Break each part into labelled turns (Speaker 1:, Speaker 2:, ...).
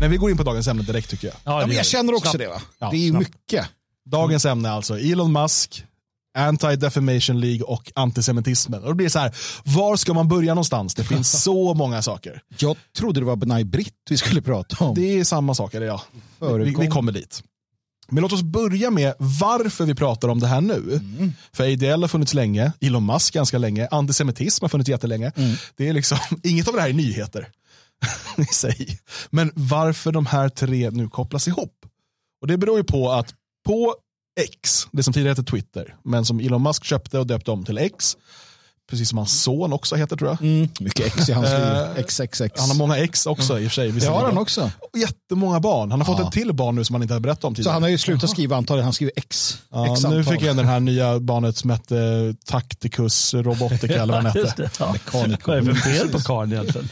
Speaker 1: Nej, vi går in på dagens ämne direkt tycker jag.
Speaker 2: Ja,
Speaker 3: men jag känner också
Speaker 2: Snabbt.
Speaker 3: det. Va?
Speaker 1: Ja,
Speaker 3: det är ju
Speaker 1: snabbt.
Speaker 3: mycket.
Speaker 1: Dagens ämne är alltså Elon Musk, Anti-Defamation League och antisemitismen. Och det blir så här, var ska man börja någonstans? Det finns så många saker.
Speaker 3: Jag trodde det var Benai Britt vi skulle prata om.
Speaker 1: Det är samma saker, ja. Vi, vi kommer dit. Men låt oss börja med varför vi pratar om det här nu. För ADL har funnits länge, Elon Musk ganska länge, antisemitism har funnits jättelänge. Det är liksom, inget av det här är nyheter i sig. Men varför de här tre nu kopplas ihop? Och det beror ju på att på X, det som tidigare hette Twitter, men som Elon Musk köpte och döpte om till X, precis som hans son också heter tror jag.
Speaker 3: Mm, mycket X i hans liv.
Speaker 1: Eh,
Speaker 3: XXX.
Speaker 1: Han har många X också i och för sig.
Speaker 3: det har han också.
Speaker 1: Och Jättemånga barn. Han har fått
Speaker 3: Ja.
Speaker 1: ett till barn nu som han inte har berättat om
Speaker 3: Så
Speaker 1: tidigare.
Speaker 3: han har ju slutat skriva antalet, han skriver X.
Speaker 1: Ja,
Speaker 3: X
Speaker 1: nu fick jag den här nya barnet som hette Tacticus Robotica eller vad han hette.
Speaker 2: det. Vad är det för fel på karln egentligen?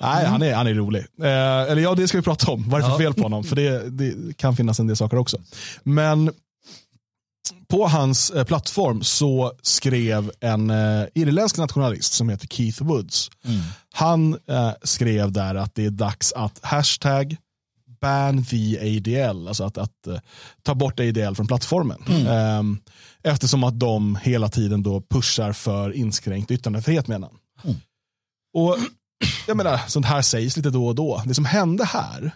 Speaker 1: Nej, han är, han är rolig. Eh, eller ja, det ska vi prata om. Vad är det för fel på honom? För det, det kan finnas en del saker också. Men på hans eh, plattform så skrev en eh, irländsk nationalist som heter Keith Woods. Han eh, skrev där att det är dags att hashtag ban the ADL, alltså att, att eh, ta bort ADL från plattformen. Ehm, eftersom att de hela tiden då pushar för inskränkt yttrandefrihet menar han. Och jag menar, sånt här sägs lite då och då. Det som hände här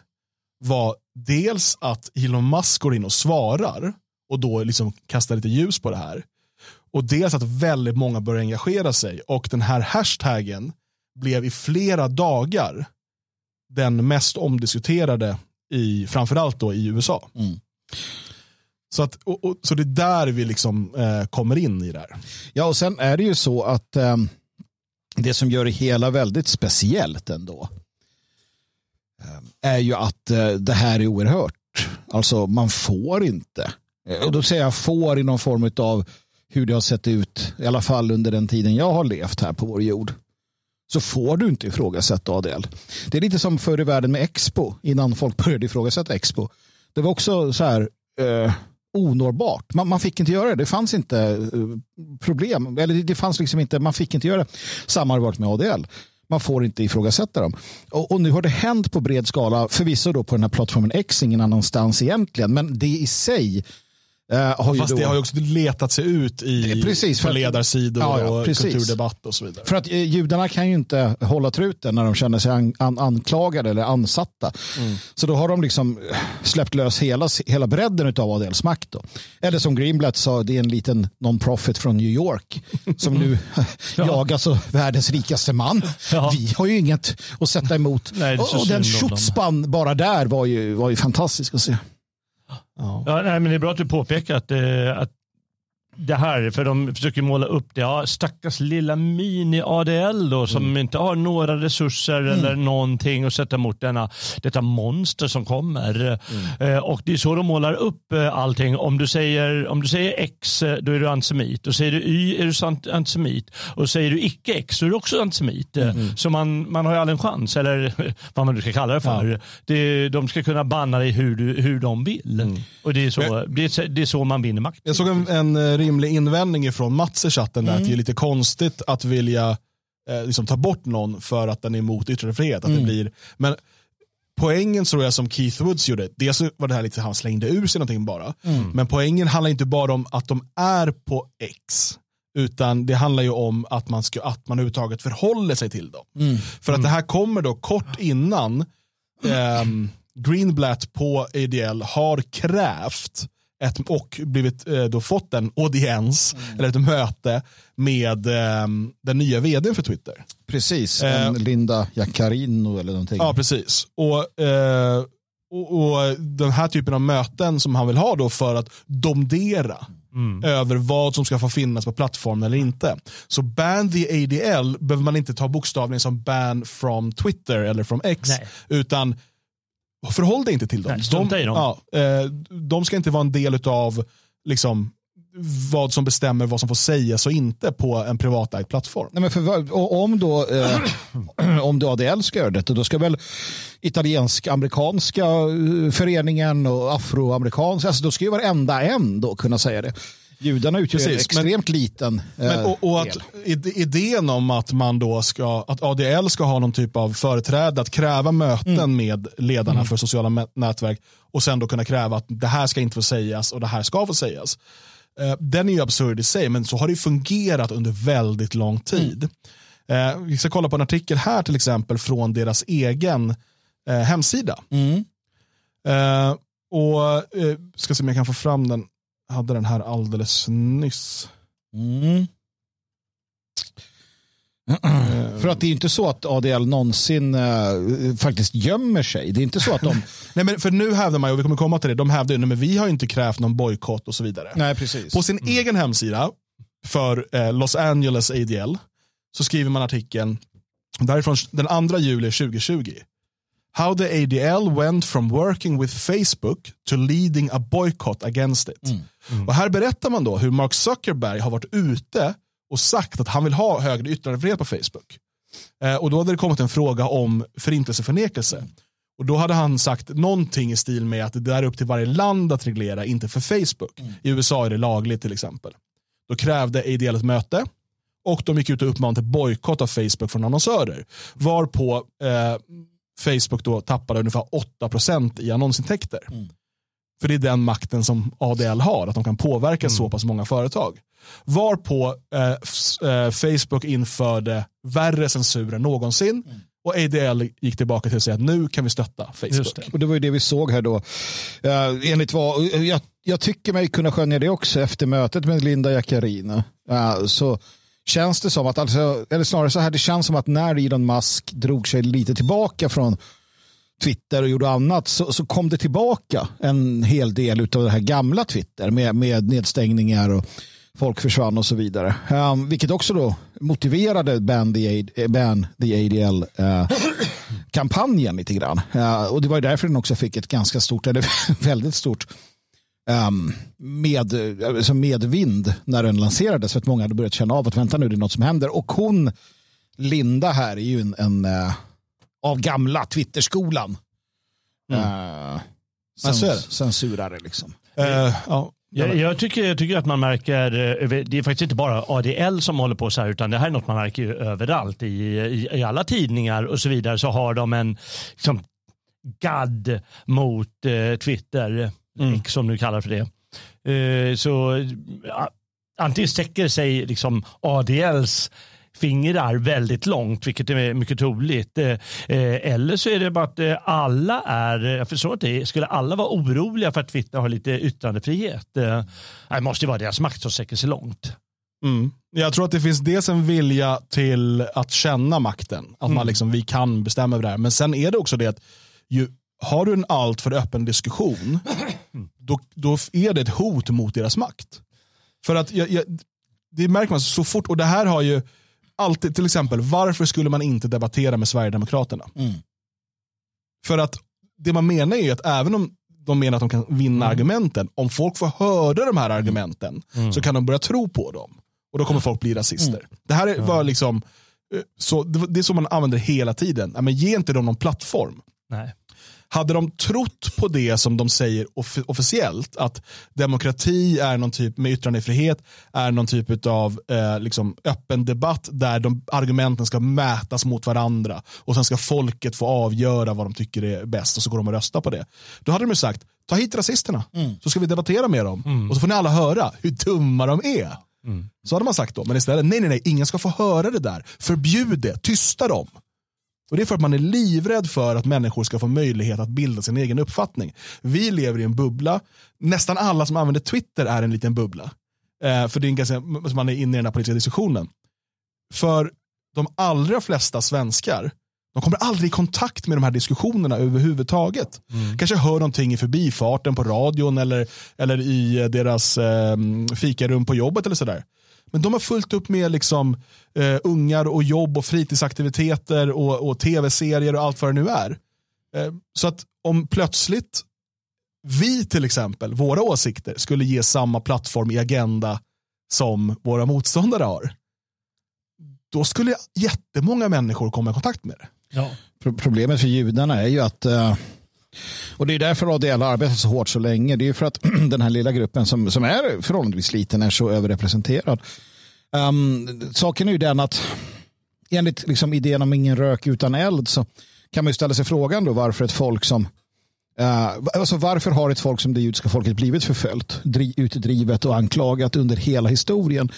Speaker 1: var dels att Elon Musk går in och svarar och då liksom kastar lite ljus på det här. Och dels att väldigt många börjar engagera sig och den här hashtaggen blev i flera dagar den mest omdiskuterade i framförallt då i USA.
Speaker 3: Mm.
Speaker 1: Så, att, och, och, så det är där vi liksom eh, kommer in i det här.
Speaker 3: Ja, och sen är det ju så att ehm, det som gör det hela väldigt speciellt ändå eh, är ju att eh, det här är oerhört. Alltså man får inte. Eh, och då säger jag får i någon form av hur det har sett ut, i alla fall under den tiden jag har levt här på vår jord. Så får du inte ifrågasätta ADL. Det är lite som förr i världen med Expo, innan folk började ifrågasätta Expo. Det var också så här eh, onåbart. Man, man fick inte göra det. Det fanns inte eh, problem. Eller det, fanns liksom inte, man fick inte göra det. Samma har det varit med ADL. Man får inte ifrågasätta dem. Och, och nu har det hänt på bred skala, förvisso då på den här plattformen X, ingen annanstans egentligen, men det i sig eh, ju
Speaker 1: Fast
Speaker 3: då...
Speaker 1: det har ju också letat sig ut i
Speaker 3: Precis, för
Speaker 1: ledarsidor
Speaker 3: Ja, ja,
Speaker 1: och
Speaker 3: precis.
Speaker 1: kulturdebatt och så vidare.
Speaker 3: För att eh, judarna kan ju inte hålla truten när de känner sig an, an, anklagade eller ansatta. Så då har de liksom eh, släppt lös hela, hela bredden av ADLs makt. Då. Eller som Greenblatt sa, det är en liten non-profit från New York som nu jagas av världens rikaste man.
Speaker 2: Ja.
Speaker 3: Vi har ju inget att sätta emot.
Speaker 2: Nej,
Speaker 3: och, och den tjutspann bara där var ju, var ju fantastisk att se.
Speaker 1: Ja.
Speaker 2: Ja, nej, men det är bra att du påpekar att, eh, att det här, för de försöker måla upp det, ja, stackars lilla mini-ADL då som
Speaker 1: Mm.
Speaker 2: inte har några resurser eller någonting att sätta mot denna, detta monster som kommer.
Speaker 1: Mm.
Speaker 2: Eh, och det är så de målar upp eh, allting. Om du säger, om du säger X, eh, då är du antisemit. Och säger du Y är du antisemit. Och säger du icke X, så är du också antisemit. Eh,
Speaker 1: Mm.
Speaker 2: Så man, man har ju aldrig en chans, eller vad man nu ska kalla det för. Det, de ska kunna banna dig hur, du, hur de vill.
Speaker 1: Mm.
Speaker 2: Och det är, så, det, är, det är så man vinner makt.
Speaker 1: Jag såg en, en eh, rimlig invändning från Mats i chatten där, att det är lite konstigt att vilja eh, liksom ta bort någon för att den är emot yttrandefrihet. Att det blir, men poängen tror jag som Keith Woods gjorde, dels var det här lite han slängde ur sig någonting bara, men poängen handlar inte bara om att de är på X, utan det handlar ju om att man, ska, att man överhuvudtaget förhåller sig till dem. För att det här kommer då kort innan ehm, Greenblatt på ADL har krävt ett, och blivit, eh, då fått en audiens, eller ett möte med ehm, den nya vdn för Twitter.
Speaker 3: Precis,
Speaker 1: Eh,
Speaker 3: en Linda Jaccarino eller någonting.
Speaker 1: Ja, precis. Och, eh, och, och den här typen av möten som han vill ha då för att domdera över vad som ska få finnas på plattformen eller inte. Så ban the ADL behöver man inte ta bokstavligen som ban from Twitter eller from X,
Speaker 2: Nej.
Speaker 1: utan förhåll dig inte till dem.
Speaker 2: Nej, strunta i dem.
Speaker 1: Ja, eh, de ska inte vara en del av liksom, vad som bestämmer vad som får sägas och inte på en privatägd plattform.
Speaker 3: Nej, men för, och om då eh, om då ADL ska göra detta, då ska väl italiensk-amerikanska eh, föreningen och afroamerikanska, alltså då ska ju varenda en då kunna säga det. Judarna utgör en
Speaker 1: Precis, men-
Speaker 3: extremt liten
Speaker 1: Men,
Speaker 3: eh,
Speaker 1: och, och att id- idén om att man då ska, att ADL ska ha någon typ av företräde, att kräva möten
Speaker 3: Mm.
Speaker 1: med ledarna för sociala nätverk och sen då kunna kräva att det här ska inte få sägas och det här ska få sägas. Eh, Den är ju absurd i sig, men så har det fungerat under väldigt lång tid. Eh, Vi ska kolla på en artikel här till exempel från deras egen eh, hemsida.
Speaker 3: Mm.
Speaker 1: Eh, och eh, ska se om jag kan få fram den. Hade den här alldeles nyss.
Speaker 3: Mm. För att det är inte så att ADL någonsin eh, faktiskt gömmer sig. Det är inte så att de...
Speaker 1: Nej, men för nu hävdar man ju, och vi kommer komma till det, de hävdar ju, men vi har inte krävt någon bojkott och så vidare.
Speaker 3: Nej, precis.
Speaker 1: På sin egen hemsida för eh, Los Angeles ADL så skriver man artikeln därifrån den 2 juli 2020. How the ADL went from working with Facebook to leading a boycott against it. Och här berättar man då hur Mark Zuckerberg har varit ute och sagt att han vill ha högre yttrandefrihet på Facebook. Eh, och då hade det kommit en fråga om förintelseförnekelse. Och då hade han sagt någonting i stil med att det där är upp till varje land att reglera, inte för Facebook. I USA är det lagligt till exempel. Då krävde ADL ett möte och de gick ut och uppmanade till bojkott av Facebook från annonsörer. Varpå eh, Facebook då tappade ungefär 8% i annonsintäkter. För det är den makten som ADL har, att de kan påverka så pass många företag. Varpå eh, eh, Facebook införde värre censur än någonsin. Och ADL gick tillbaka till att säga att nu kan vi stötta Facebook.
Speaker 2: det.
Speaker 3: Och det var ju det vi såg här då. Uh, enligt vad, jag, jag tycker mig kunna skönja det också efter mötet med Linda Jackarina. Eh, så känns det som att, alltså, eller snarare så här, det känns som att när Elon Musk drog sig lite tillbaka från Twitter och gjorde annat så, så kom det tillbaka en hel del av det här gamla Twitter med, med nedstängningar och folk försvann och så vidare. Um, vilket också då motiverade Ban the, AD, eh, Ban the ADL uh, eh, kampanjen lite grann. Uh, och det var ju därför den också fick ett ganska stort, eller väldigt stort um, med, alltså medvind när den lanserades. För att många hade börjat känna av att vänta nu, det är något som händer. Och hon, Linda här, är ju en, en uh, av gamla Twitterskolan. Uh,
Speaker 1: så är det.
Speaker 3: censurare liksom.
Speaker 1: Eh, ja.
Speaker 2: Jag, jag, tycker, jag tycker att man märker, det är faktiskt inte bara ADL som håller på så här utan det här är något man märker ju överallt i, i, i alla tidningar och så vidare så har de en liksom, gadd mot eh, Twitter, X som du kallar för det. Eh, så antingen sträcker sig liksom ADLs fingrar väldigt långt, vilket är mycket troligt. Eh, eh, Eller så är det bara att eh, alla är, jag förstår det skulle alla vara oroliga för att Twitter har lite yttrandefrihet. Det måste ju vara deras makt som sträcker sig långt.
Speaker 1: Mm. Jag tror att det finns dels en vilja till att känna makten. Att man liksom, vi kan bestämma över det här. Men sen är det också det att ju, har du en alltför öppen diskussion, då, då är det ett hot mot deras makt. För att jag, jag, det märker man så fort, och det här har ju alltid, till exempel, varför skulle man inte debattera med Sverigedemokraterna? För att det man menar är att även om de menar att de kan vinna argumenten, om folk får höra de här argumenten så kan de börja tro på dem. Och då kommer folk bli rasister. Det här är, var liksom, eh, så, det är så man använder hela tiden. Men ge inte dem någon plattform.
Speaker 2: Nej.
Speaker 1: Hade de trott på det som de säger off- officiellt, att demokrati är någon typ med yttrandefrihet, är någon typ av eh, liksom öppen debatt där de argumenten ska mätas mot varandra och sen ska folket få avgöra vad de tycker är bäst och så går de och röstar på det. Då hade de ju sagt, ta hit rasisterna så ska vi debattera med dem och så får ni alla höra hur dumma de är. Så hade man sagt då, men istället, nej nej nej, ingen ska få höra det där. Förbjud det, tysta dem. Och Det är för att man är livrädd för att människor ska få möjlighet att bilda sin egen uppfattning. Vi lever i en bubbla. Nästan alla som använder Twitter är en liten bubbla. Eh, för det är en ganska, man är inne i den här politiska diskussionen. För de allra flesta svenskar, de kommer aldrig i kontakt med de här diskussionerna överhuvudtaget. Kanske hör någonting i förbifarten på radion eller, eller i eh, deras eh, fikarum på jobbet eller sådär. Men de har fullt upp med liksom, eh, ungar och jobb och fritidsaktiviteter och, och tv-serier och allt vad det nu är. Eh, så att om plötsligt vi till exempel, våra åsikter, skulle ge samma plattform i agenda som våra motståndare har. Då skulle jättemånga människor komma i kontakt med det.
Speaker 2: Ja.
Speaker 3: Pro- Problemet för judarna är ju att eh, och det är därför ADL har arbetat så hårt så länge. Det är för att den här lilla gruppen som, som är förhållandevis liten är så överrepresenterad. Um, saken är ju den att enligt liksom idén om ingen rök utan eld så kan man ju ställa sig frågan då varför ett folk som Uh, alltså varför har ett folk som det judiska folket blivit förföljt, utdrivet och anklagat under hela historien?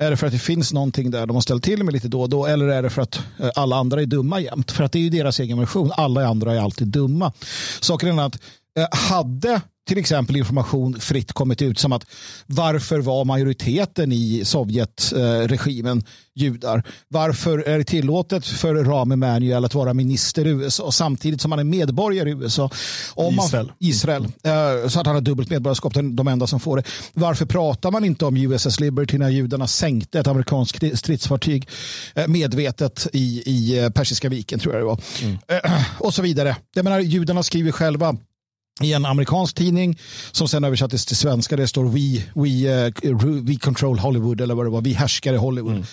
Speaker 3: Är det för att det finns någonting där de har ställt till med lite då och då eller är det för att eh, alla andra är dumma jämt? För att det är ju deras egen version. Alla andra är alltid dumma. Saken är att eh, hade till exempel information fritt kommit ut som att varför var majoriteten i Sovjetregimen judar? Varför är det tillåtet för Rahm Emanuel att vara minister i USA samtidigt som han är medborgare i USA? Om
Speaker 1: Israel.
Speaker 3: Man, Israel. Eh, så att han har dubbelt medborgarskap, de enda som får det. Varför pratar man inte om USS Liberty när judarna sänkte ett amerikanskt stridsfartyg eh, medvetet i, i eh, Persiska viken tror jag det var. Mm. Och så vidare. Jag menar, judarna skriver själva i en amerikansk tidning som sen översattes till svenska. Det står We, we, uh, we control Hollywood eller vad det var. Vi härskar i Hollywood. Mm.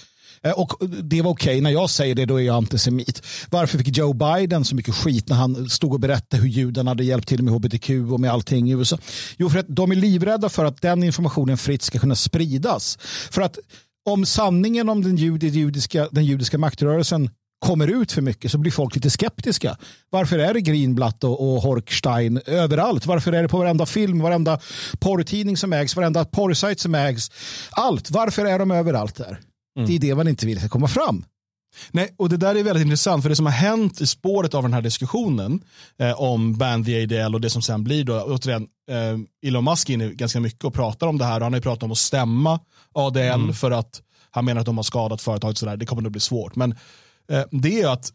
Speaker 3: Uh, och det var okej. Okay. När jag säger det då är jag antisemit. Varför fick Joe Biden så mycket skit när han stod och berättade hur judarna hade hjälpt till med hbtq och med allting i USA? Jo, för att de är livrädda för att den informationen fritt ska kunna spridas. För att om sanningen om den judiska, den judiska maktrörelsen kommer ut för mycket så blir folk lite skeptiska. Varför är det Greenblatt och, och Horkstein överallt? Varför är det på varenda film, varenda porrtidning som ägs, varenda porrsajt som ägs? Allt. Varför är de överallt där? Mm. Det är det man inte vill ska komma fram.
Speaker 1: Nej, och det där är väldigt intressant för det som har hänt i spåret av den här diskussionen eh, om Band the ADL och det som sen blir då, återigen, eh, Elon Musk är inne ganska mycket och pratar om det här och han har ju pratat om att stämma ADL mm. för att han menar att de har skadat företaget sådär, det kommer nog bli svårt. Men det är att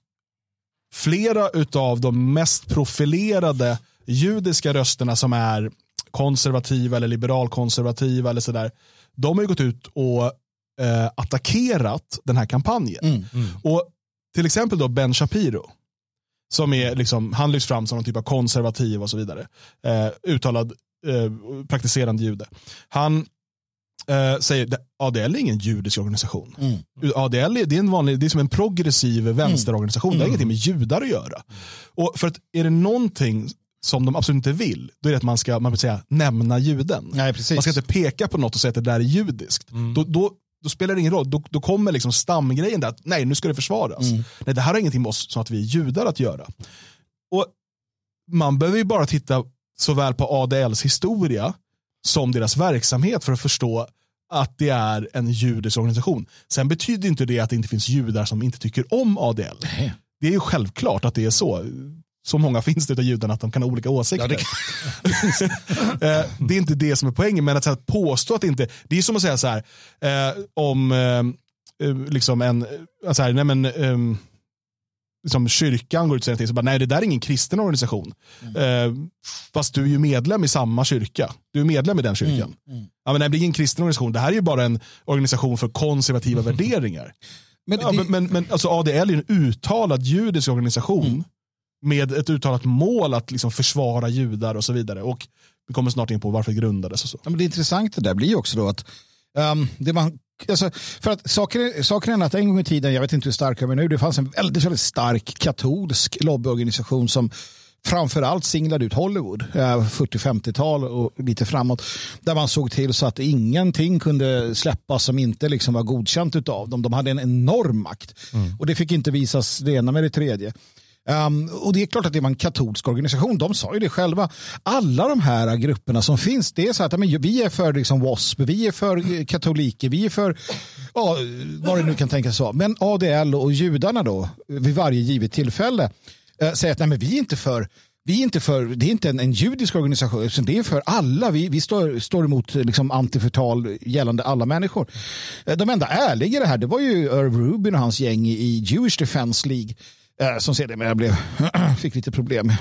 Speaker 1: flera av de mest profilerade judiska rösterna som är konservativa eller liberalkonservativa eller sådär, de har ju gått ut och eh, attackerat den här kampanjen. Mm, mm. Och till exempel då Ben Shapiro, som är liksom, han lyfts fram som någon typ av konservativ och så vidare, eh, uttalad eh, praktiserande jude. Han eh, säger ADL är ingen judisk organisation. Mm. ADL är, det är, en vanlig, det är som en progressiv vänsterorganisation. Mm. Det har ingenting med judar att göra. Och för att är det någonting som de absolut inte vill, då är det att man ska man vill säga, nämna juden.
Speaker 3: Nej,
Speaker 1: man ska inte peka på något och säga att det där är judiskt. Mm. Då, då, då, spelar det ingen roll. Då, då kommer liksom stamgrejen där att nej, nu ska det försvaras. Mm. Nej, det här har ingenting med oss som att vi är judar att göra. Och Man behöver ju bara titta såväl på ADLs historia som deras verksamhet för att förstå att det är en judisk organisation. Sen betyder inte det att det inte finns judar som inte tycker om ADL. Nej. Det är ju självklart att det är så. Så många finns det av judarna att de kan ha olika åsikter. Ja, det, eh, det, är inte det som är poängen, men att, att påstå att det inte, det är som att säga så här, eh, om eh, eh liksom en, så här, nej men, ehm, liksom kyrkan går ut och säger så bara, nej det där är ingen kristen organisation. Mm. Eh, fast du är ju medlem i samma kyrka. Du är medlem i den kyrkan. Mm. Mm. Ja, men nej, det är ingen kristen organisation, det här är ju bara en organisation för konservativa värderingar. Men, ja, det... men, men alltså ADL är en uttalad judisk organisation mm. med ett uttalat mål att liksom försvara judar och så vidare. Och vi kommer snart in på varför det grundades. Och så.
Speaker 3: Ja, men det intressanta där blir ju också då att um, det man Alltså, för att saken, saken är att en gång i tiden, jag vet inte hur stark de är nu, det fanns en väldigt, väldigt stark katolsk lobbyorganisation som framförallt singlade ut Hollywood, 40-50-tal och lite framåt, där man såg till så att ingenting kunde släppas som inte liksom var godkänt av dem. De hade en enorm makt mm. och det fick inte visas det ena med det tredje. Um, och det är klart att det var en katolsk organisation. De sa ju det själva. Alla de här grupperna som finns, det är så att men, vi är för liksom, WASP, vi är för eh, katoliker, vi är för ja, vad det nu kan tänkas vara. Men ADL och judarna då, vid varje givet tillfälle, äh, säger att nej, men vi är inte för vi är inte för, det är inte en, en judisk organisation, utan det är för alla. Vi, vi står, står emot eh, liksom, antiförtal gällande alla människor. De enda ärliga i det här, det var ju Irv Rubin och hans gäng i Jewish Defense League Eh, som sedermera blev, fick lite problem med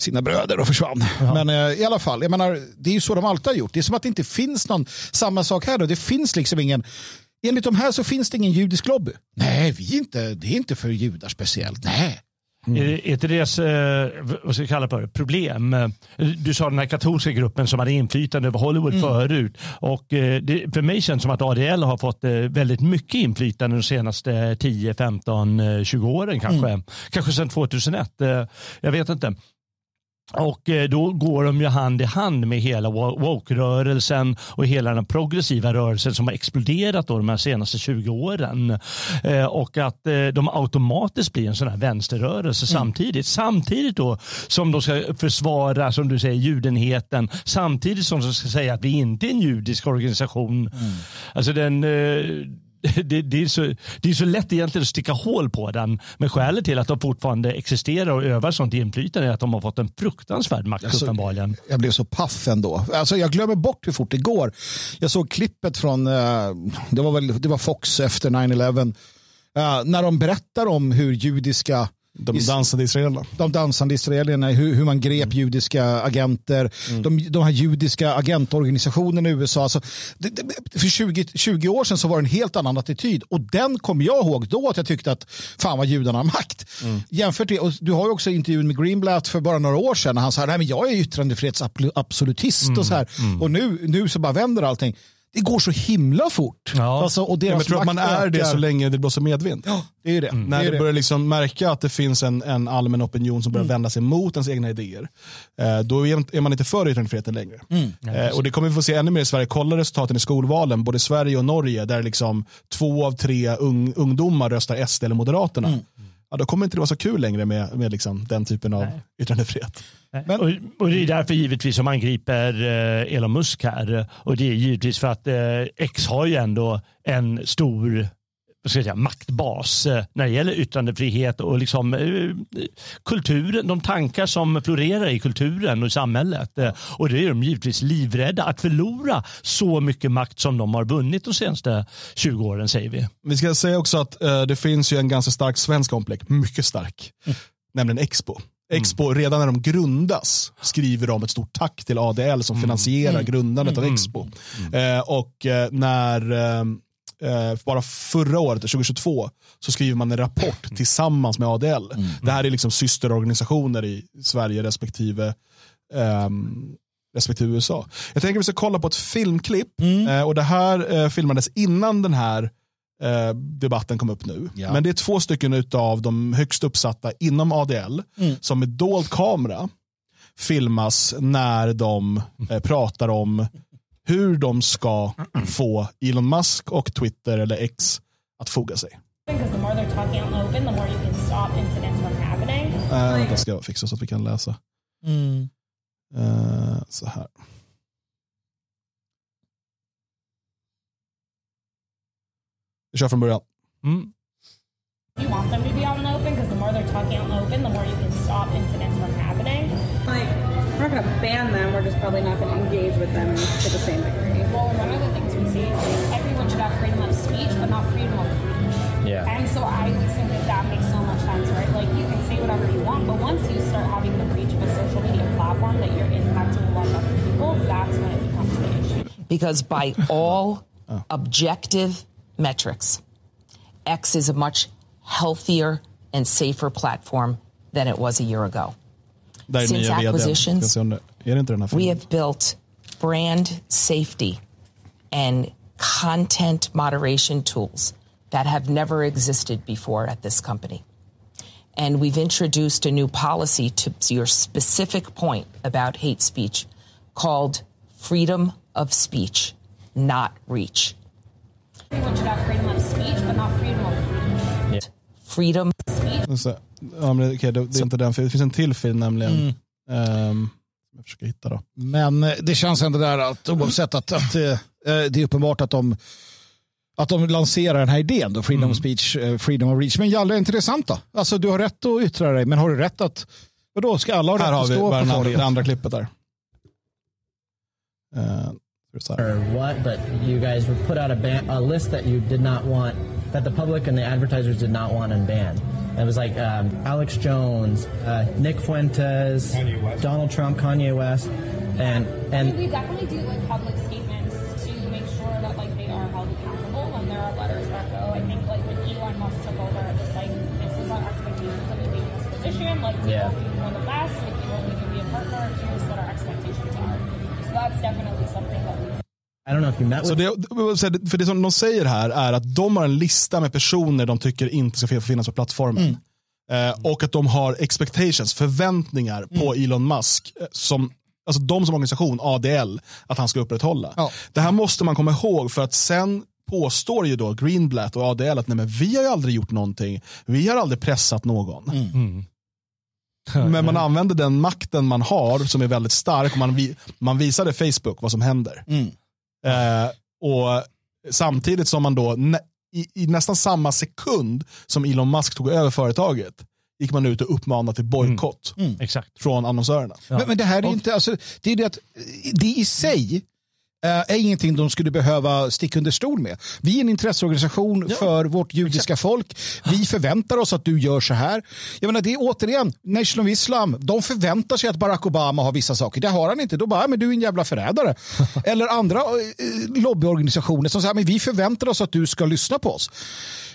Speaker 3: sina bröder och försvann. Ja. Men eh, i alla fall, jag menar, det är ju så de alltid har gjort. Det är som att det inte finns någon, samma sak här då, det finns liksom ingen, enligt de här så finns det ingen judisk lobby. Nej, vi inte, det är inte för judar speciellt, nej.
Speaker 2: Mm. Är inte deras eh, vad ska jag kalla för, problem? Du sa den här katolska gruppen som hade inflytande över Hollywood mm. förut. Och, eh, det, för mig känns det som att ADL har fått eh, väldigt mycket inflytande de senaste 10, 15, 20 åren kanske. Mm. Kanske sedan 2001. Jag vet inte. Och eh, då går de ju hand i hand med hela woke-rörelsen och hela den progressiva rörelsen som har exploderat då de senaste 20 åren. Eh, och att eh, de automatiskt blir en sån här vänsterrörelse mm. samtidigt. Samtidigt då som de ska försvara, som du säger, judenheten. Samtidigt som de ska säga att vi inte är en judisk organisation. Mm. Alltså den det, det, är så, det är så lätt egentligen att sticka hål på den. Men skälet till att de fortfarande existerar och övar sånt inflytande är att de har fått en fruktansvärd makt alltså, uppenbarligen.
Speaker 3: Jag blev så paff ändå. Alltså, jag glömmer bort hur fort det går. Jag såg klippet från, uh, det, var väl, det var Fox efter 9-11. Uh, eh, när de berättar om hur judiska
Speaker 1: de dansande israelerna.
Speaker 3: De dansande israelerna, hur, hur man grep mm. judiska agenter, mm. de, de här judiska agentorganisationerna i USA. Alltså, det, det, för 20, 20 år sedan så var det en helt annan attityd och den kommer jag ihåg då att jag tyckte att fan vad judarna har makt. Mm. Jämfört det, och du har ju också intervjun med Greenblatt för bara några år sedan när han sa att jag är yttrandefrihetsabsolutist mm. och så här. Mm. Och nu, nu så bara vänder allting det går så himla fort.
Speaker 1: Ja. Alltså, och deras jag tror att man är det så länge det blåser medvind.
Speaker 3: Ja, det är det. Mm.
Speaker 1: När
Speaker 3: det,
Speaker 1: det börjar liksom märka att det finns en, en allmän opinion som börjar mm. vända sig mot ens egna idéer. Eh, då är man inte för yttrandefriheten längre. Mm. Eh, och det kommer vi få se ännu mer i Sverige. Kolla resultaten i skolvalen, både Sverige och Norge, där liksom två av tre ung, ungdomar röstar SD eller Moderaterna. Mm. Ja, då kommer det inte vara så kul längre med, med liksom den typen av Nej. yttrandefrihet.
Speaker 2: Men, och, och, det är därför givetvis som man griper eh, Elon Musk här. Och det är givetvis för att eh, X har ju ändå en stor vad ska jag säga, maktbas eh, när det gäller yttrandefrihet och liksom, eh, kulturen, de tankar som florerar i kulturen och i samhället. Eh, och det är de givetvis livrädda att förlora så mycket makt som de har vunnit de senaste 20 åren säger vi.
Speaker 1: Vi ska säga också att eh, det finns ju en ganska stark svensk komplex, mycket stark, mm. nämligen Expo. Expo, mm. redan när de grundas, skriver de ett stort tack till ADL som mm. finansierar mm. grundandet av mm. Expo. Mm. Eh, och eh, när eh, bara förra året, 2022, så skriver man en rapport mm. tillsammans med ADL. Det här är liksom systerorganisationer i Sverige respektive um, respektive USA. Jag tänker att vi ska kolla på ett filmklipp. Eh, och Det här eh, filmades innan den här eh, debatten kom upp nu. Ja. Men det är två stycken av de högst uppsatta inom ADL mm. som med dold kamera filmas när de eh, pratar om hur de ska få Elon Musk och Twitter eller X att foga sig. Uh, det ska jag fixa så att vi kan läsa. Mm. Uh, så här. Vi kör från början. Mm. You want them to be out in the open because the more they're talking out in the open, the more you can stop incidents from happening.
Speaker 4: Like, we're not going to ban them, we're just probably not going to engage with them to the same degree.
Speaker 5: Well, one of the things we see is everyone should have freedom of speech, but not freedom of speech. Yeah. And so I think that that makes so much sense, right? Like, you can say whatever you want, but once you start having the reach of a social media platform that you're impacting a lot of other people, that's when it becomes the issue.
Speaker 6: Because by all oh. objective metrics. X is a much healthier and safer platform than it was a year ago. Since acquisitions, we have built brand safety and content moderation tools that have never existed before at this company. And we've introduced a new policy to your specific point about hate speech called freedom of speech, not reach.
Speaker 5: Everyone should have freedom of speech, but not freedom of reach.
Speaker 6: yeah. freedom.
Speaker 1: Så, ja, men, okay, det, det, är inte den, det finns en till film nämligen. Mm. Um, jag försöker hitta då.
Speaker 3: Men eh, det känns ändå där att oavsett att, att uh, det är uppenbart att de att de lanserar den här idén, då, freedom mm. of speech, freedom of reach. Men Jalle, är inte det sant då? Alltså du har rätt att yttra dig, men har du rätt att, vadå, ska alla ha rätt att stå på torget? Här har vi
Speaker 1: det andra klippet där.
Speaker 7: Uh, or what, but you guys put out a, ban- a list that you did not want, that the public and the advertisers did not want unbanned. It was like um, Alex Jones, uh, Nick Fuentes, Donald Trump, Kanye West, and and
Speaker 5: we definitely do like public statements to make sure that like they are held accountable when there are letters that go. I think like when Elon Musk took over, it was like this is our expectations of you being in this position. Like we yeah. you know the best. If you want me to be a partner, here's what our expectations are. So that's definitely something that we
Speaker 7: I don't know if you met with...
Speaker 1: Så det, för det som de säger här är att de har en lista med personer de tycker inte ska finnas på plattformen. Eh, och att de har expectations, förväntningar på
Speaker 3: Mm.
Speaker 1: Elon Musk. eh, Som, alltså de som organisation, ADL, att han ska upprätthålla.
Speaker 3: Ja.
Speaker 1: Det här måste man komma ihåg för att sen påstår ju då Greenblatt och ADL att nej, men vi har ju aldrig gjort någonting. Vi har aldrig pressat någon.
Speaker 3: Mm.
Speaker 1: Men man använder den makten man har som är väldigt stark. Och man, vi, man visade Facebook vad som händer.
Speaker 3: Mm.
Speaker 1: Eh, och Samtidigt som man då nä, i, i nästan samma sekund som Elon Musk tog över företaget gick man ut och uppmanade till bojkott
Speaker 2: Exakt.
Speaker 1: från annonsörerna.
Speaker 3: Men, men det här är inte, alltså, det är det att det i sig eh, är ingenting de skulle behöva sticka under stol med. Vi är en intresseorganisation för vårt judiska folk. Vi förväntar oss att du gör så här. Jag menar, det är återigen, Nation of Islam, de förväntar sig att Barack Obama har vissa saker. Det har han inte. Då bara, "Ja, men du är en jävla förrädare. Eller andra eh, lobbyorganisationer som säger, men vi förväntar oss att du ska lyssna på oss.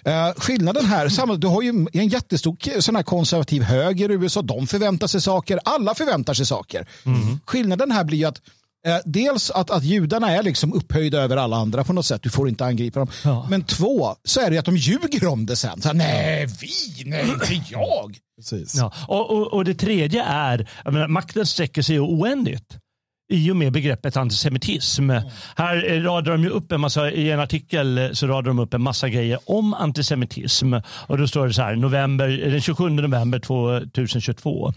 Speaker 3: Eh, skillnaden här, du har ju en jättestor sån här konservativ höger i USA. De förväntar sig saker. Alla förväntar sig saker. Skillnaden här blir ju att Eh, dels att, att judarna är liksom upphöjda över alla andra på något sätt. Du får inte angripa dem.
Speaker 2: Ja.
Speaker 3: Men två, så är det att de ljuger om det sen. Så här, nej, vi, nej, inte jag.
Speaker 1: Precis.
Speaker 2: Ja. Och, och, och det tredje är, jag menar, makten sträcker sig oändligt i och med begreppet antisemitism. Här eh, radar de ju upp en massa, i en artikel eh, så radar de upp en massa grejer om antisemitism. Och då står det så här, november, eh, den 27 november 2022.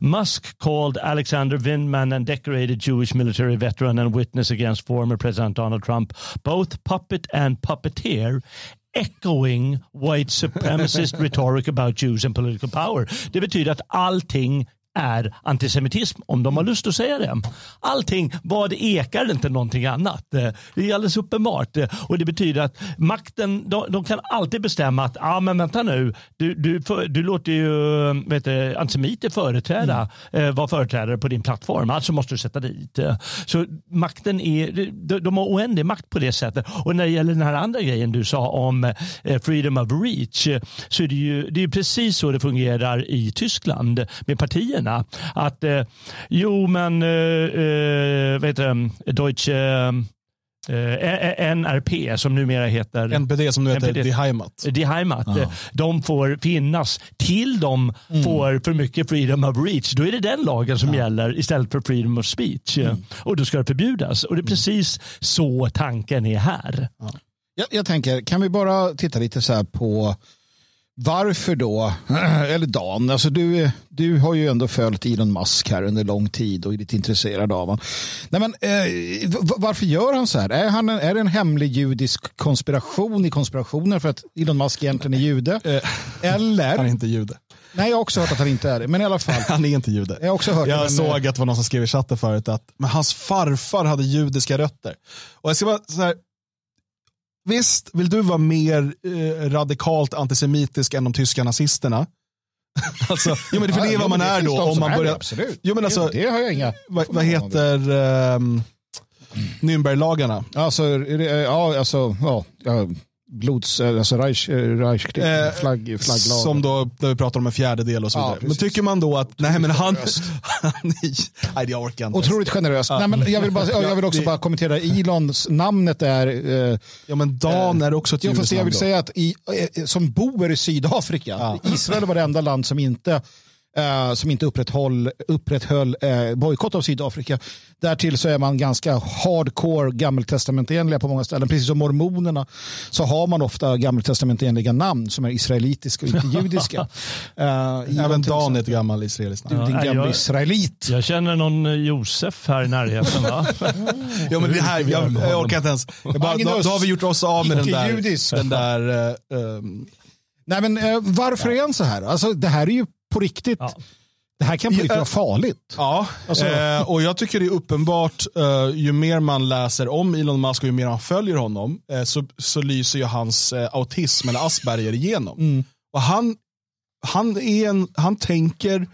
Speaker 2: Musk called Alexander Vindman and decorated Jewish military veteran and witness against former President Donald Trump, both puppet and puppeteer echoing white supremacist rhetoric about Jews and political power. Det betyder att allting är antisemitism, om de har lust att säga det. Allting, vad ekar inte någonting annat? Eh, Det är alldeles uppenbart. Eh, Och det betyder att makten, de, de kan alltid bestämma att, ja ah, men vänta nu, du, du, för, du låter ju vet du, antisemiter företräda, eh, vara företrädare på din plattform, alltså måste du sätta dit. Eh, Så makten är, de, de har oändlig makt på det sättet. Och när det gäller den här andra grejen du sa om eh, freedom of reach, så är det ju det är precis så det fungerar i Tyskland med partierna. Att eh, jo men, eh, eh, heter det, Deutsche eh, NRP som numera heter
Speaker 1: NPD som nu heter
Speaker 2: NPD.
Speaker 1: Die Heimat.
Speaker 2: Die Heimat. De får finnas till de får för mycket freedom of reach. Då är det den lagen som gäller istället för freedom of speech. Och då ska det förbjudas. Och det är precis så tanken är här.
Speaker 3: Jag, jag tänker, kan vi bara titta lite så här på varför då, eller Dan, alltså du, du har ju ändå följt Elon Musk här under lång tid och är lite intresserad av honom. Nej, men, eh, varför gör han så här? Är, han en, är det en hemlig judisk konspiration i konspirationen för att Elon Musk egentligen är jude? Eller?
Speaker 1: Han är inte jude.
Speaker 3: Nej, jag har också hört att han inte är det, men i alla fall.
Speaker 1: Han är inte jude.
Speaker 3: Jag har också hört det,
Speaker 1: Jag
Speaker 3: men-
Speaker 1: såg att det var någon som skrev i chatten förut att men hans farfar hade judiska rötter. Och jag ska bara så här, Visst, vill du vara mer eh, radikalt antisemitisk än de tyska nazisterna? alltså, jo, men det, för det är
Speaker 3: Ja,
Speaker 1: vad man
Speaker 3: det
Speaker 1: är då. Om man
Speaker 3: är det,
Speaker 1: börjar,
Speaker 3: absolut.
Speaker 1: Jo, men alltså,
Speaker 3: det har jag inga...
Speaker 1: vad, vad heter um, Nürnberglagarna?
Speaker 3: Alltså, det- ja, alltså, ja, ja, blods, alltså Reich, Reich
Speaker 1: Eh,
Speaker 3: flagg, flagglag.
Speaker 1: Som då, där vi pratar om en fjärdedel och så
Speaker 3: Ja,
Speaker 1: vidare. men
Speaker 3: precis.
Speaker 1: tycker man då att, nej men han, han nej jag orkar inte.
Speaker 3: Otroligt generöst. Nej, men jag, vill bara, jag vill också
Speaker 1: det-
Speaker 3: bara kommentera Elons, namnet är... Eh,
Speaker 1: Ja men Dan är också ett
Speaker 3: jo, fast jag vill
Speaker 1: då.
Speaker 3: säga att i, eh, som bor i Sydafrika, Israel var det enda land som inte eh, som inte upprätthöll, upprätthöll eh, bojkott av Sydafrika. Därtill så är man ganska hardcore gammeltestamentenliga på många ställen. Precis som mormonerna så har man ofta gammeltestamentenliga namn som är israelitiska och inte judiska. Eh,
Speaker 1: Även Dan är ett gammalt israeliskt
Speaker 3: Du
Speaker 1: namn.
Speaker 3: din
Speaker 2: Ja,
Speaker 3: gamla
Speaker 2: jag-
Speaker 3: israelit.
Speaker 2: Jag känner någon eh, Josef här i närheten va?
Speaker 1: Ja, men det här, jag, jag orkar inte ens. Jag bara, då, då har vi gjort oss av med den där, den där eh, ehm,
Speaker 3: Nej, men, eh, varför är han så här? Alltså, det här är ju på riktigt.
Speaker 2: Ja.
Speaker 3: Det här kan på riktigt
Speaker 1: Ja,
Speaker 3: vara farligt.
Speaker 1: Ja,
Speaker 3: Alltså-
Speaker 1: eh, och jag tycker det är uppenbart eh, ju mer man läser om Elon Musk och ju mer man följer honom eh, så, så lyser ju hans eh, autism eller Asperger igenom. Och han, han, är en, han tänker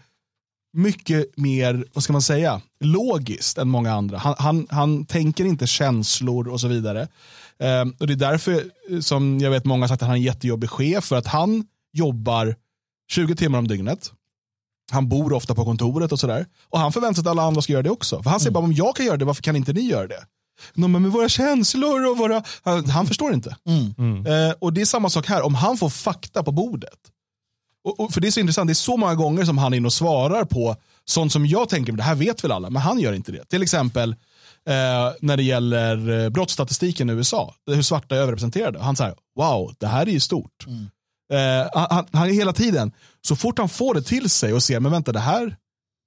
Speaker 1: mycket mer, vad ska man säga, logiskt än många andra. Han, han, han tänker inte känslor och så vidare. Eh, och Det är därför eh, som jag vet många har sagt att han är en jättejobbig chef för att han jobbar 20 timmar om dygnet. Han bor ofta på kontoret och sådär. Och han förväntar sig att alla andra ska göra det också. För han säger bara, om jag kan göra det, varför kan inte ni göra det? No, men med våra känslor och våra... Han, han förstår inte. Eh, och det är samma sak här, om han får fakta på bordet Och, och, för det är så intressant, det är så många gånger som han är inne och svarar på sånt som jag tänker, det här vet väl alla, men han gör inte det. Till exempel eh, när det gäller eh, brottsstatistiken i USA, hur svarta är överrepresenterade. Han säger, wow, det här är ju stort. Mm. Eh, han, han, hela tiden, så fort han får det till sig och ser, men vänta, det här,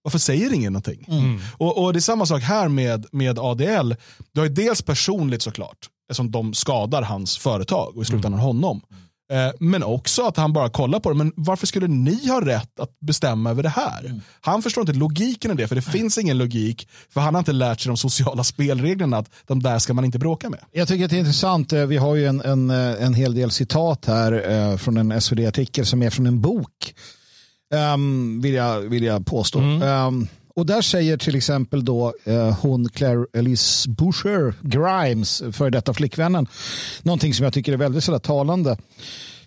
Speaker 1: varför säger ingen någonting? Mm. Och, och, det är samma sak här med, med ADL. Du har ju dels personligt såklart, eftersom de skadar hans företag och i slutändan mm. honom. Eh, men också att han bara kollar på det. Men varför skulle ni ha rätt att bestämma över det här? Mm. Han förstår inte logiken i det, för det finns ingen logik. För han har inte lärt sig de sociala spelreglerna, att de där ska man inte bråka med.
Speaker 3: Jag tycker att det är intressant. Eh, vi har ju en, en, eh, en hel del citat här från en SvD-artikel som är från en bok. Um, vill, jag, vill jag påstå. Mm. Um, och där säger till exempel då eh, hon Claire Elise Boucher Grimes, för detta flickvännen, någonting som jag tycker är väldigt sådär talande.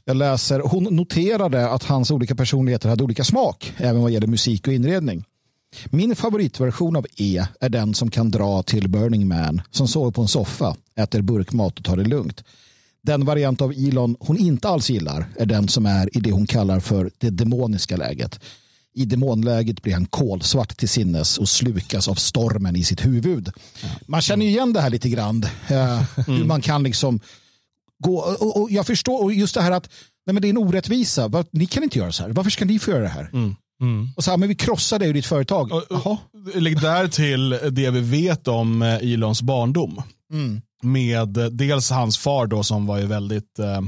Speaker 3: Jag läser, hon noterade att hans olika personligheter hade olika smak, även vad gäller musik och inredning. Min favoritversion av E är den som kan dra till Burning Man, som sover på en soffa, äter burkmat och tar det lugnt. Den variant av Elon hon inte alls gillar är den som är i det hon kallar för det demoniska läget. I demonläget blir han kolsvart till sinnes och slukas av stormen i sitt huvud. Man känner igen det här lite grann. Eh, hur mm. man kan liksom gå. Och, och, jag förstår och just det här att nej men det är en orättvisa. Ni kan inte göra så här. Varför ska ni få göra det här? Mm. Mm. Och så här, men vi krossar dig ur ditt företag.
Speaker 1: Och, lägg där till det vi vet om eh, Elons barndom. Mm. Med dels hans far då som var ju väldigt eh,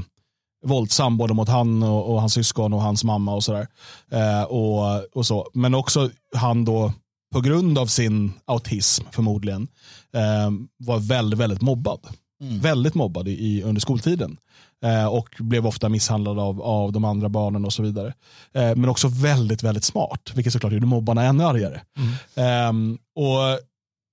Speaker 1: våldsam både mot han och, och hans syskon och hans mamma och sådär. Eh, och, och så. Men också han då på grund av sin autism förmodligen eh, var väldigt, väldigt mobbad. Mm. Väldigt mobbad i, under skoltiden. Eh, och blev ofta misshandlad av, av de andra barnen och så vidare. Eh, men också väldigt, väldigt smart, vilket såklart gjorde mobbarna ännu argare. Mm. Ehm, och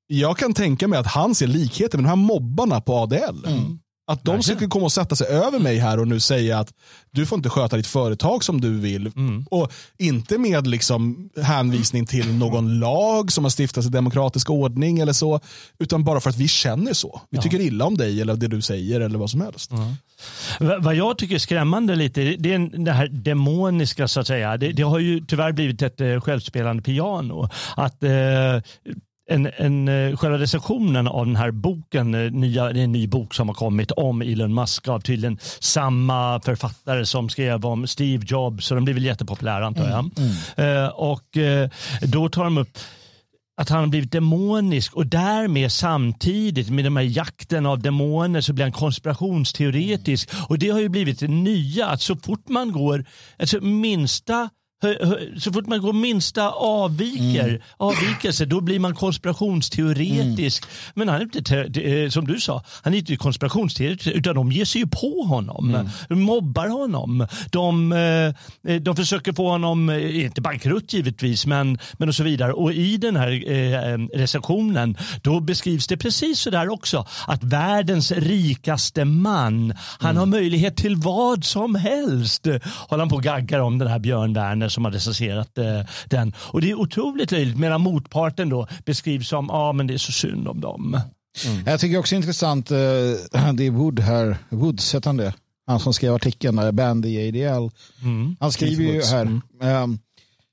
Speaker 1: jag kan tänka mig att han ser likheter med de här mobbarna på ADL. Mm. Att de ska komma och sätta sig över mig här och nu säga att du får inte sköta ditt företag som du vill. Mm. Och inte med liksom hänvisning till någon lag som har stiftats i demokratisk ordning eller så. Utan bara för att vi känner så. Vi ja. tycker illa om dig eller det du säger eller vad som helst. Mm.
Speaker 2: Vad jag tycker är skrämmande lite, det är det här demoniska så att säga. Det, det har ju tyvärr blivit ett eh, självspelande piano. Att eh, en, en, eh, själva recensionen av den här boken, eh, nya, det är en ny bok som har kommit om Elon Musk av tydligen samma författare som skrev om Steve Jobs, så de blir väl jättepopulära antar jag. Mm, mm. Eh, och eh, då tar de upp att han har blivit demonisk och därmed samtidigt med den här jakten av demoner så blir han konspirationsteoretisk. Och det har ju blivit det nya att så fort man går, alltså minsta så fort man går minsta avviker, mm. avvikelse då blir man konspirationsteoretisk. Mm. Men han är inte, eh, som du sa, han är inte konspirationsteoretisk utan de ger sig ju på honom. Mm. De mobbar honom. De, eh, de försöker få honom, eh, inte bankrutt givetvis, men, men och så vidare. Och i den här eh, recensionen då beskrivs det precis så där också. Att världens rikaste man, han mm. har möjlighet till vad som helst. Håller han på och gaggar om den här Björn Werner som har recenserat eh, den. Och det är otroligt löjligt medan motparten då beskrivs som ja ah, men det är så synd om dem.
Speaker 3: Mm. Jag tycker också intressant, eh, det är Wood här, Woods heter han det? Han som skrev artikeln, Bandy ADL. Mm. Han skriver ju här, um,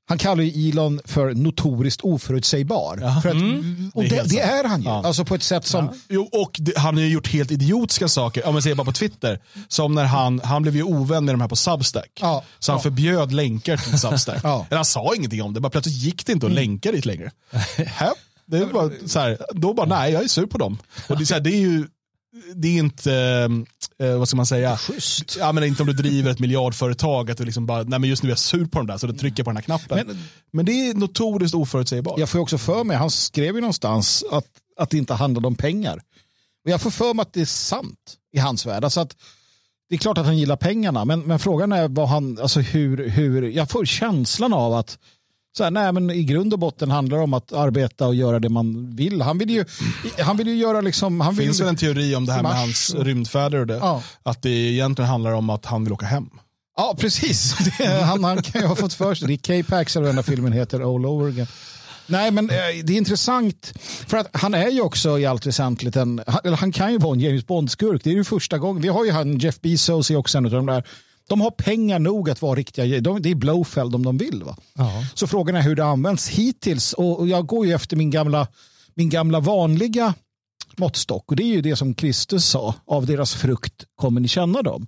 Speaker 3: han kallar ju Elon för notoriskt oförutsägbar. Ja. För att, mm. Och det, det, det, är han ju. Ja. Alltså på ett sätt som... Ja.
Speaker 1: Jo, och det, han har ju gjort helt idiotiska saker, om man säger bara på Twitter. Som när han, han blev ju ovän med de här på Substack. Ja. Så han förbjöd länkar till Substack. ja. Eller han sa ingenting om det, bara plötsligt gick det inte att mm. länka dit längre. det var så här, då bara, nej jag är sur på dem. Och det, är så här, det är ju det är inte, eh, vad ska man säga,
Speaker 3: Schysst.
Speaker 1: ja, men inte om du driver ett miljardföretag, att du liksom bara, nej men just nu är jag sur på dem där, så du trycker på den här knappen. Men, men det är notoriskt oförutsägbart.
Speaker 3: Jag får också för mig, han skrev ju någonstans att, att det inte handlade om pengar. Och jag får för mig att det är sant i hans värld. Alltså att, det är klart att han gillar pengarna, men, men frågan är vad han, alltså hur, hur, jag får känslan av att så här, nej, men I grund och botten handlar det om att arbeta och göra det man vill. Han vill ju, han vill ju göra liksom... Han
Speaker 1: vill,
Speaker 3: finns
Speaker 1: väl en teori om det här med hans rymdfärder och det. Ja. Att det egentligen handlar om att han vill åka hem.
Speaker 3: Ja, precis. han, han kan ju ha fått för sig det. är K-Pax eller den här filmen heter All Over Again. Nej, men eh, det är intressant. För att han är ju också i allt väsentligt en... Han, han kan ju vara en James Bond-skurk. Det är ju första gången. Vi har ju han, Jeff Bezos är också en av de där De har pengar nog att vara riktiga. De, det är Blowfeld om de vill. Va? Ja. Så frågan är hur det används hittills. Och, och jag går ju efter min gamla, min gamla vanliga måttstock. Och det är ju det som Kristus sa. Av deras frukt kommer ni känna dem.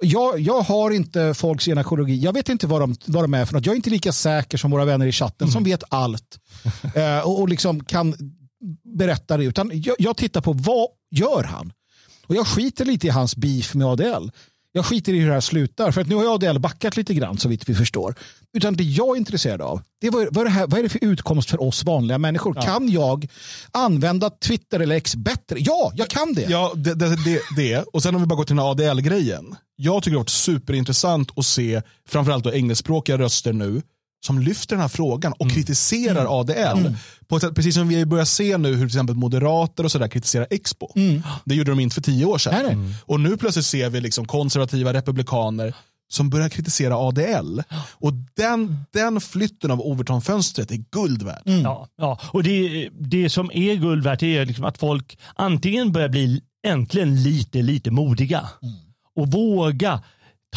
Speaker 3: Jag, jag har inte folks genekologi. Jag vet inte vad de, vad de är för något. Jag är inte lika säker som våra vänner i chatten mm. som vet allt. eh, och, och liksom kan berätta det. Utan jag, jag tittar på vad gör han? Och jag skiter lite i hans beef med ADL. Jag skiter i hur det här slutar. För att nu har ADL backat lite grann så vitt vi förstår. Utan det jag är intresserad av, det är vad, vad, är det här, vad är det för utkomst för oss vanliga människor? Ja. Kan jag använda Twitter eller X bättre? Ja, jag kan det.
Speaker 1: Ja, det, det, det, det. Och sen om vi bara går till den här ADL-grejen. Jag tycker det har varit superintressant att se framförallt då engelskspråkiga röster nu som lyfter den här frågan och mm. kritiserar mm. ADL. Mm. På ett, precis som vi börjar se nu hur till exempel moderater och sådär kritiserar Expo. Mm. Det gjorde de inte för tio år sedan. Mm. Och nu plötsligt ser vi liksom konservativa republikaner som börjar kritisera ADL. Och den, den flytten av Overton-fönstret är guld värd.
Speaker 2: Mm. Ja, ja, och det, det som är guld värt är liksom att folk antingen börjar bli äntligen lite, lite modiga och våga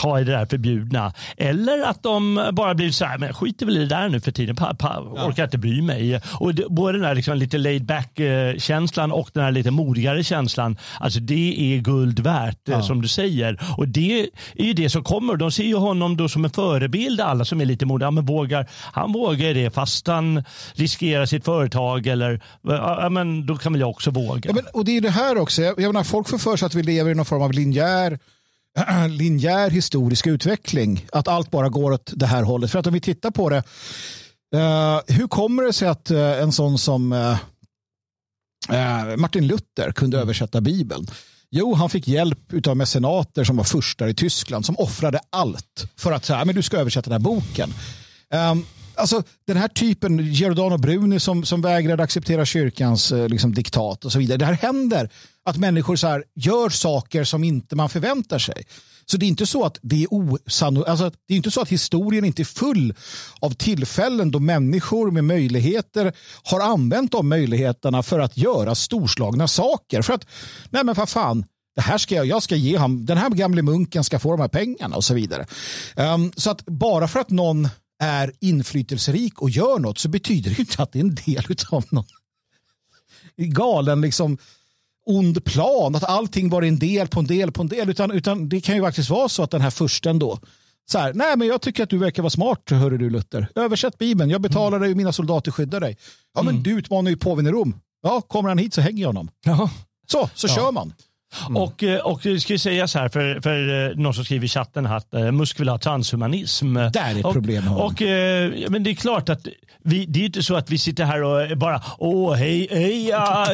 Speaker 2: ta i det där förbjudna. Eller att de bara blir så här, men skiter väl i det där nu för tiden, pa, pa, orkar inte bry mig. Och det, både den här liksom lite laid back eh, känslan och den här lite modigare känslan, alltså det är guld värt eh, ja. som du säger. Och det är ju det som kommer. De ser ju honom då som en förebild, alla som är lite modiga. Men vågar, han vågar det fast han riskerar sitt företag eller ja, men då kan väl jag också våga.
Speaker 3: Ja, men, och det är det här också, jag menar, folk får för sig att vi lever i någon form av linjär linjär historisk utveckling. Att allt bara går åt det här hållet. För att om vi tittar på det. Uh, hur kommer det sig att uh, en sån som uh, Martin Luther kunde översätta Bibeln? Jo, han fick hjälp av mecenater som var furstar i Tyskland som offrade allt för att säga, men du ska översätta den här boken. Um, alltså, den här typen, Giordano Bruni som, som vägrade acceptera kyrkans liksom, diktat och så vidare. Det här händer att människor så här, gör saker som inte man förväntar sig. Så det är inte så att det är osannolikt. Alltså, det är inte så att historien inte är full av tillfällen då människor med möjligheter har använt de möjligheterna för att göra storslagna saker. För att, nej men vad fan, det här ska jag, jag ska ge honom, den här gamle munken ska få de här pengarna och så vidare. Um, så att bara för att någon är inflytelserik och gör något så betyder det inte att det är en del av någon galen liksom ond plan, att allting var en del på en del på en del, utan, utan det kan ju faktiskt vara så att den här försten då, så här, nej men jag tycker att du verkar vara smart, hörru du Luther. Översätt Bibeln, jag betalar mm. dig och mina soldater skyddar dig. Ja men mm. du utmanar ju påven i Rom. Ja, kommer han hit så hänger jag honom. Ja. Så, så ja. kör man.
Speaker 2: Mm. Och, eh, och det ska sägas här för, för eh, någon som skriver i chatten att uh, Musk vill ha transhumanism.
Speaker 3: Där är problemet.
Speaker 2: Och, och, men det är klart att vi, det är inte så att vi sitter här och bara åh hej, hej, ja,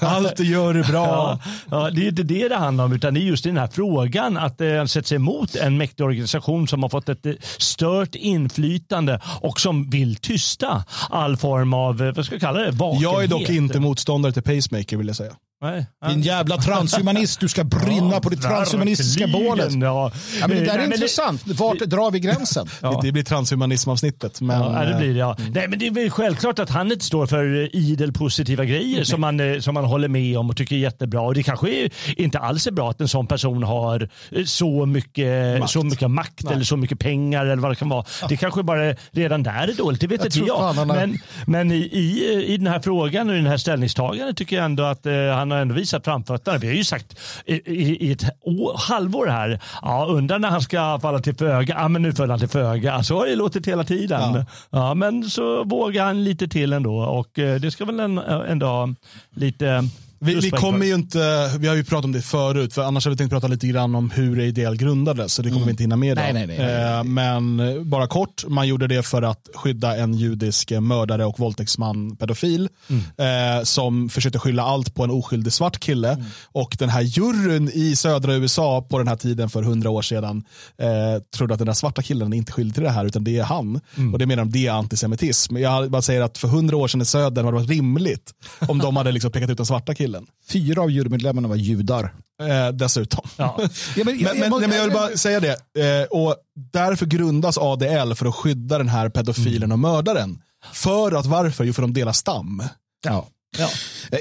Speaker 1: Allt gör det bra.
Speaker 2: Ja, ja, det är inte det det handlar om utan det är just den här frågan att eh, sätta sig emot en mäktig organisation som har fått ett stört inflytande och som vill tysta all form av, vad ska jag kalla det, vakenhet.
Speaker 1: Jag är dock inte motståndare till pacemaker vill jag säga.
Speaker 3: Nej, Din jävla transhumanist, du ska brinna ja, på det transhumanistiska bålet. Ja. ja. men det där är men intressant. Det, Vart drar vi gränsen?
Speaker 1: Ja. Det blir transhumanismavsnittet. Men,
Speaker 2: ja, det blir ja. Mm. Nej, men det är väl självklart att han inte står för eh, idel positiva grejer som man, eh, som man håller med om och tycker är jättebra. Och det kanske inte alls är bra att en sån person har eh, så mycket makt, så mycket makt eller så mycket pengar eller vad det kan vara. Det kanske bara redan där är dåligt, det vet jag inte jag. Men, men i, i, i den här frågan och i den här ställningstagandet tycker jag ändå att uh, han har ändå visat framfötterna. Vi har ju sagt i, i, i ett år, halvår här, ja, undrar när han ska falla till föga. Ja, men nu föll han till föga. Så har det låtit hela tiden. Ja. ja. men så vågar han lite till ändå och eh, det ska väl ändå lite
Speaker 1: vi, vi kommer ju inte, vi har ju pratat om det förut, för annars har vi tänkt prata lite grann om hur ideell grundades, så det kommer mm. vi inte hinna med.
Speaker 3: Nej, nej, nej,
Speaker 1: eh, men bara kort, man gjorde det för att skydda en judisk mördare och våldtäktsman, pedofil, mm. eh, som försökte skylla allt på en oskyldig svart kille. Mm. Och den här juryn i södra USA på den här tiden för hundra år sedan eh, trodde att den där svarta killen är inte skyldig till det här, utan det är han. Mm. Och det menar de, det är antisemitism. Jag bara säger att för hundra år sedan i södern var det varit rimligt om de hade liksom pekat ut den svarta killen killen.
Speaker 3: Fyra av jurymedlemmarna var judar.
Speaker 1: Eh, dessutom. Ja. ja, men, jag, men, jag, men, jag vill bara säga det. Eh, och därför grundas ADL för att skydda den här pedofilen mm. och mördaren. För att varför? Jo, för de delar stam.
Speaker 3: Ja. Ja.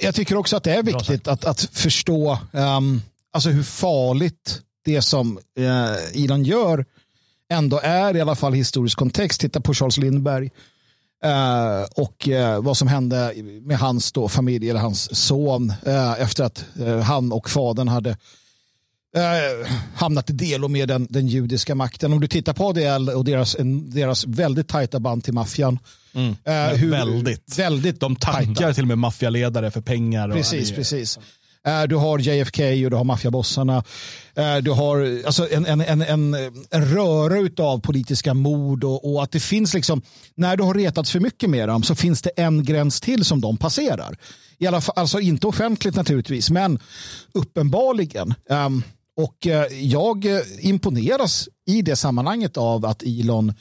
Speaker 3: Jag tycker också att det är viktigt att, att förstå um, alltså hur farligt det som eh, Elon gör ändå är i alla fall historisk kontext. Titta på Charles Lindberg eh, och eh, vad som hände med hans då, familj eller hans son eh, efter att han och fadern hade hamnat i delo med den, den judiska makten. Om du tittar på ADL och deras, en, deras väldigt tajta band till maffian.
Speaker 1: Mm. hur, väldigt. väldigt. De tankar tajta. till och med maffialedare för pengar. Och
Speaker 3: precis, precis. Eh, du har JFK och du har maffiabossarna. Eh, du har alltså en, en, en, en, en röra av politiska mord och, och, att det finns liksom, när du har retats för mycket med dem så finns det en gräns till som de passerar. I alla fall, alltså inte offentligt naturligtvis, men uppenbarligen. Um, och uh, jag imponeras i det sammanhanget av att Elon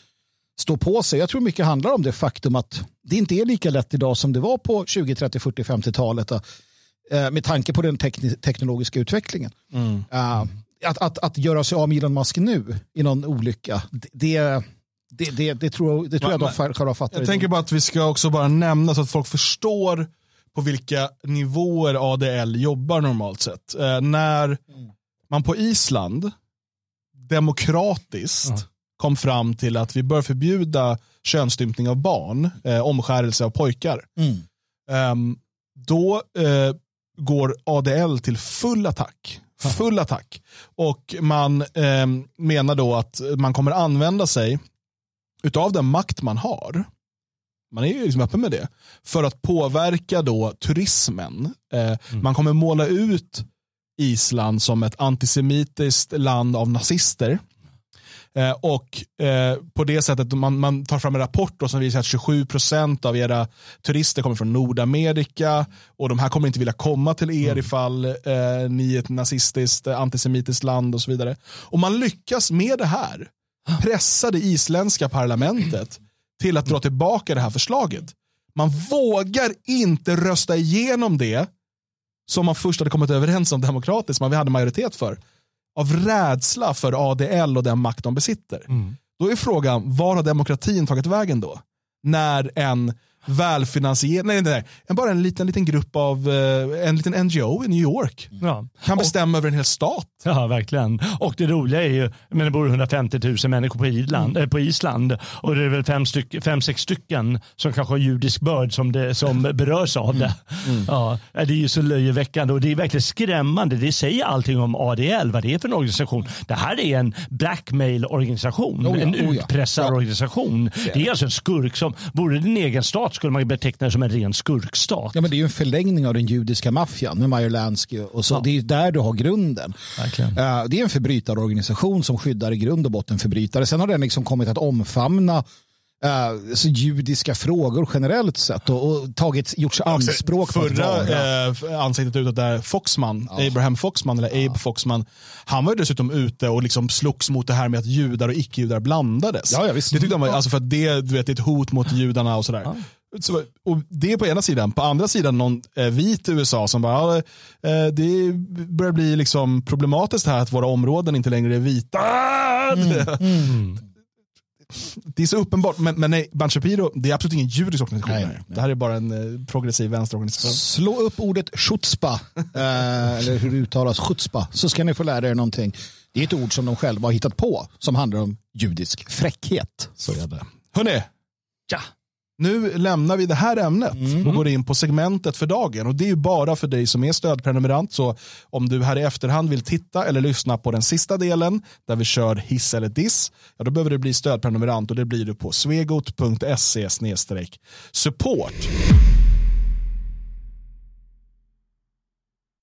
Speaker 3: står på sig. Jag tror mycket handlar om det faktum att det inte är lika lätt idag som det var på 20, 30, 40, 50-talet med tanke på den teknologiska utvecklingen. Mm. Uh, att, att, att göra sig av med Elon Musk nu i någon olycka, det, det, det, det tror, det tror jag de själva fattar.
Speaker 1: Jag tänker bara att vi ska också bara nämna så att folk förstår på vilka nivåer ADL jobbar normalt sett. Uh, när man på Island demokratiskt mm. kom fram till att vi bör förbjuda könsstympning av barn, eh, omskärelse av pojkar. Mm. Då eh, går ADL till full attack. Full attack. Och man eh, menar då att man kommer använda sig utav den makt man har. Man är ju liksom öppen med det. För att påverka då turismen. Eh, mm. Man kommer måla ut Island som ett antisemitiskt land av nazister. Eh, och eh, på det sättet, man, man tar fram en rapport då som visar att 27% av era turister kommer från Nordamerika och de här kommer inte vilja komma till er mm. ifall eh, ni är ett nazistiskt, eh, antisemitiskt land och så vidare. Och man lyckas med det här pressa det isländska parlamentet till att dra tillbaka det här förslaget. Man vågar inte rösta igenom det som man först hade kommit överens om demokratiskt, man hade majoritet för av rädsla för ADL och den makt de besitter. Mm. Då är frågan, var har demokratin tagit vägen då? När en välfinansierad, nej, nej, nej, bara en liten, liten grupp av, eh, en liten NGO i New York ja. kan bestämma och, över en hel stat.
Speaker 2: Ja, verkligen. Och det roliga är ju, men det bor 150 000 människor på, Island, mm. äh, på Island och det är väl fem, styck, fem sex stycken som kanske har judisk börd som, det, som berörs av det. Mm. Mm. Ja, det är ju så löjeväckande och det är verkligen skrämmande. Det säger allting om ADL, vad det är för en organisation. Det här är en blackmail-organisation, oh ja, en oh ja. utpressarorganisation. Ja. Det är alltså en skurk som, vore det en egen stat stat skulle man beteckna det som en ren skurkstat.
Speaker 3: Ja, men det är ju en förlängning av den judiska maffian med Meyer Lansky och så. Ja. Det är där du har grunden. Uh, det är en förbrytarorganisation som skyddar i grund och botten förbrytare. Sen har den liksom kommit att omfamna Uh, så judiska frågor generellt sett och, och tagit, gjort sig anspråk
Speaker 1: på Förra uh, ansiktet utåt där Foxman, ja. Abraham Foxman eller ja. Abe Foxman, han var ju dessutom ute och liksom slogs mot det här med att judar och icke-judar blandades.
Speaker 3: Ja, ja,
Speaker 1: det tyckte han var, alltså för att det, du vet, det är ett hot mot judarna och sådär. Så, och det är på ena sidan. På andra sidan någon eh, vit USA som bara, eh, det börjar bli liksom problematiskt här att våra områden inte längre är vita. Mm, mm. Det är så uppenbart, men, men nej, Ban Shapiro, det är absolut ingen judisk organisation. Nej, nej. Det här är bara en eh, progressiv vänsterorganisation.
Speaker 3: Slå upp ordet chutzpa, eh, eller hur det uttalas, chutzpa, så ska ni få lära er någonting. Det är ett ord som de själva har hittat på, som handlar om judisk fräckhet.
Speaker 1: Så är det. Hörrni, ja. Nu lämnar vi det här ämnet mm. och går in på segmentet för dagen. Och Det är bara för dig som är stödprenumerant. Så om du här i efterhand vill titta eller lyssna på den sista delen där vi kör hiss eller diss, ja, då behöver du bli stödprenumerant och det blir du på svegot.se support.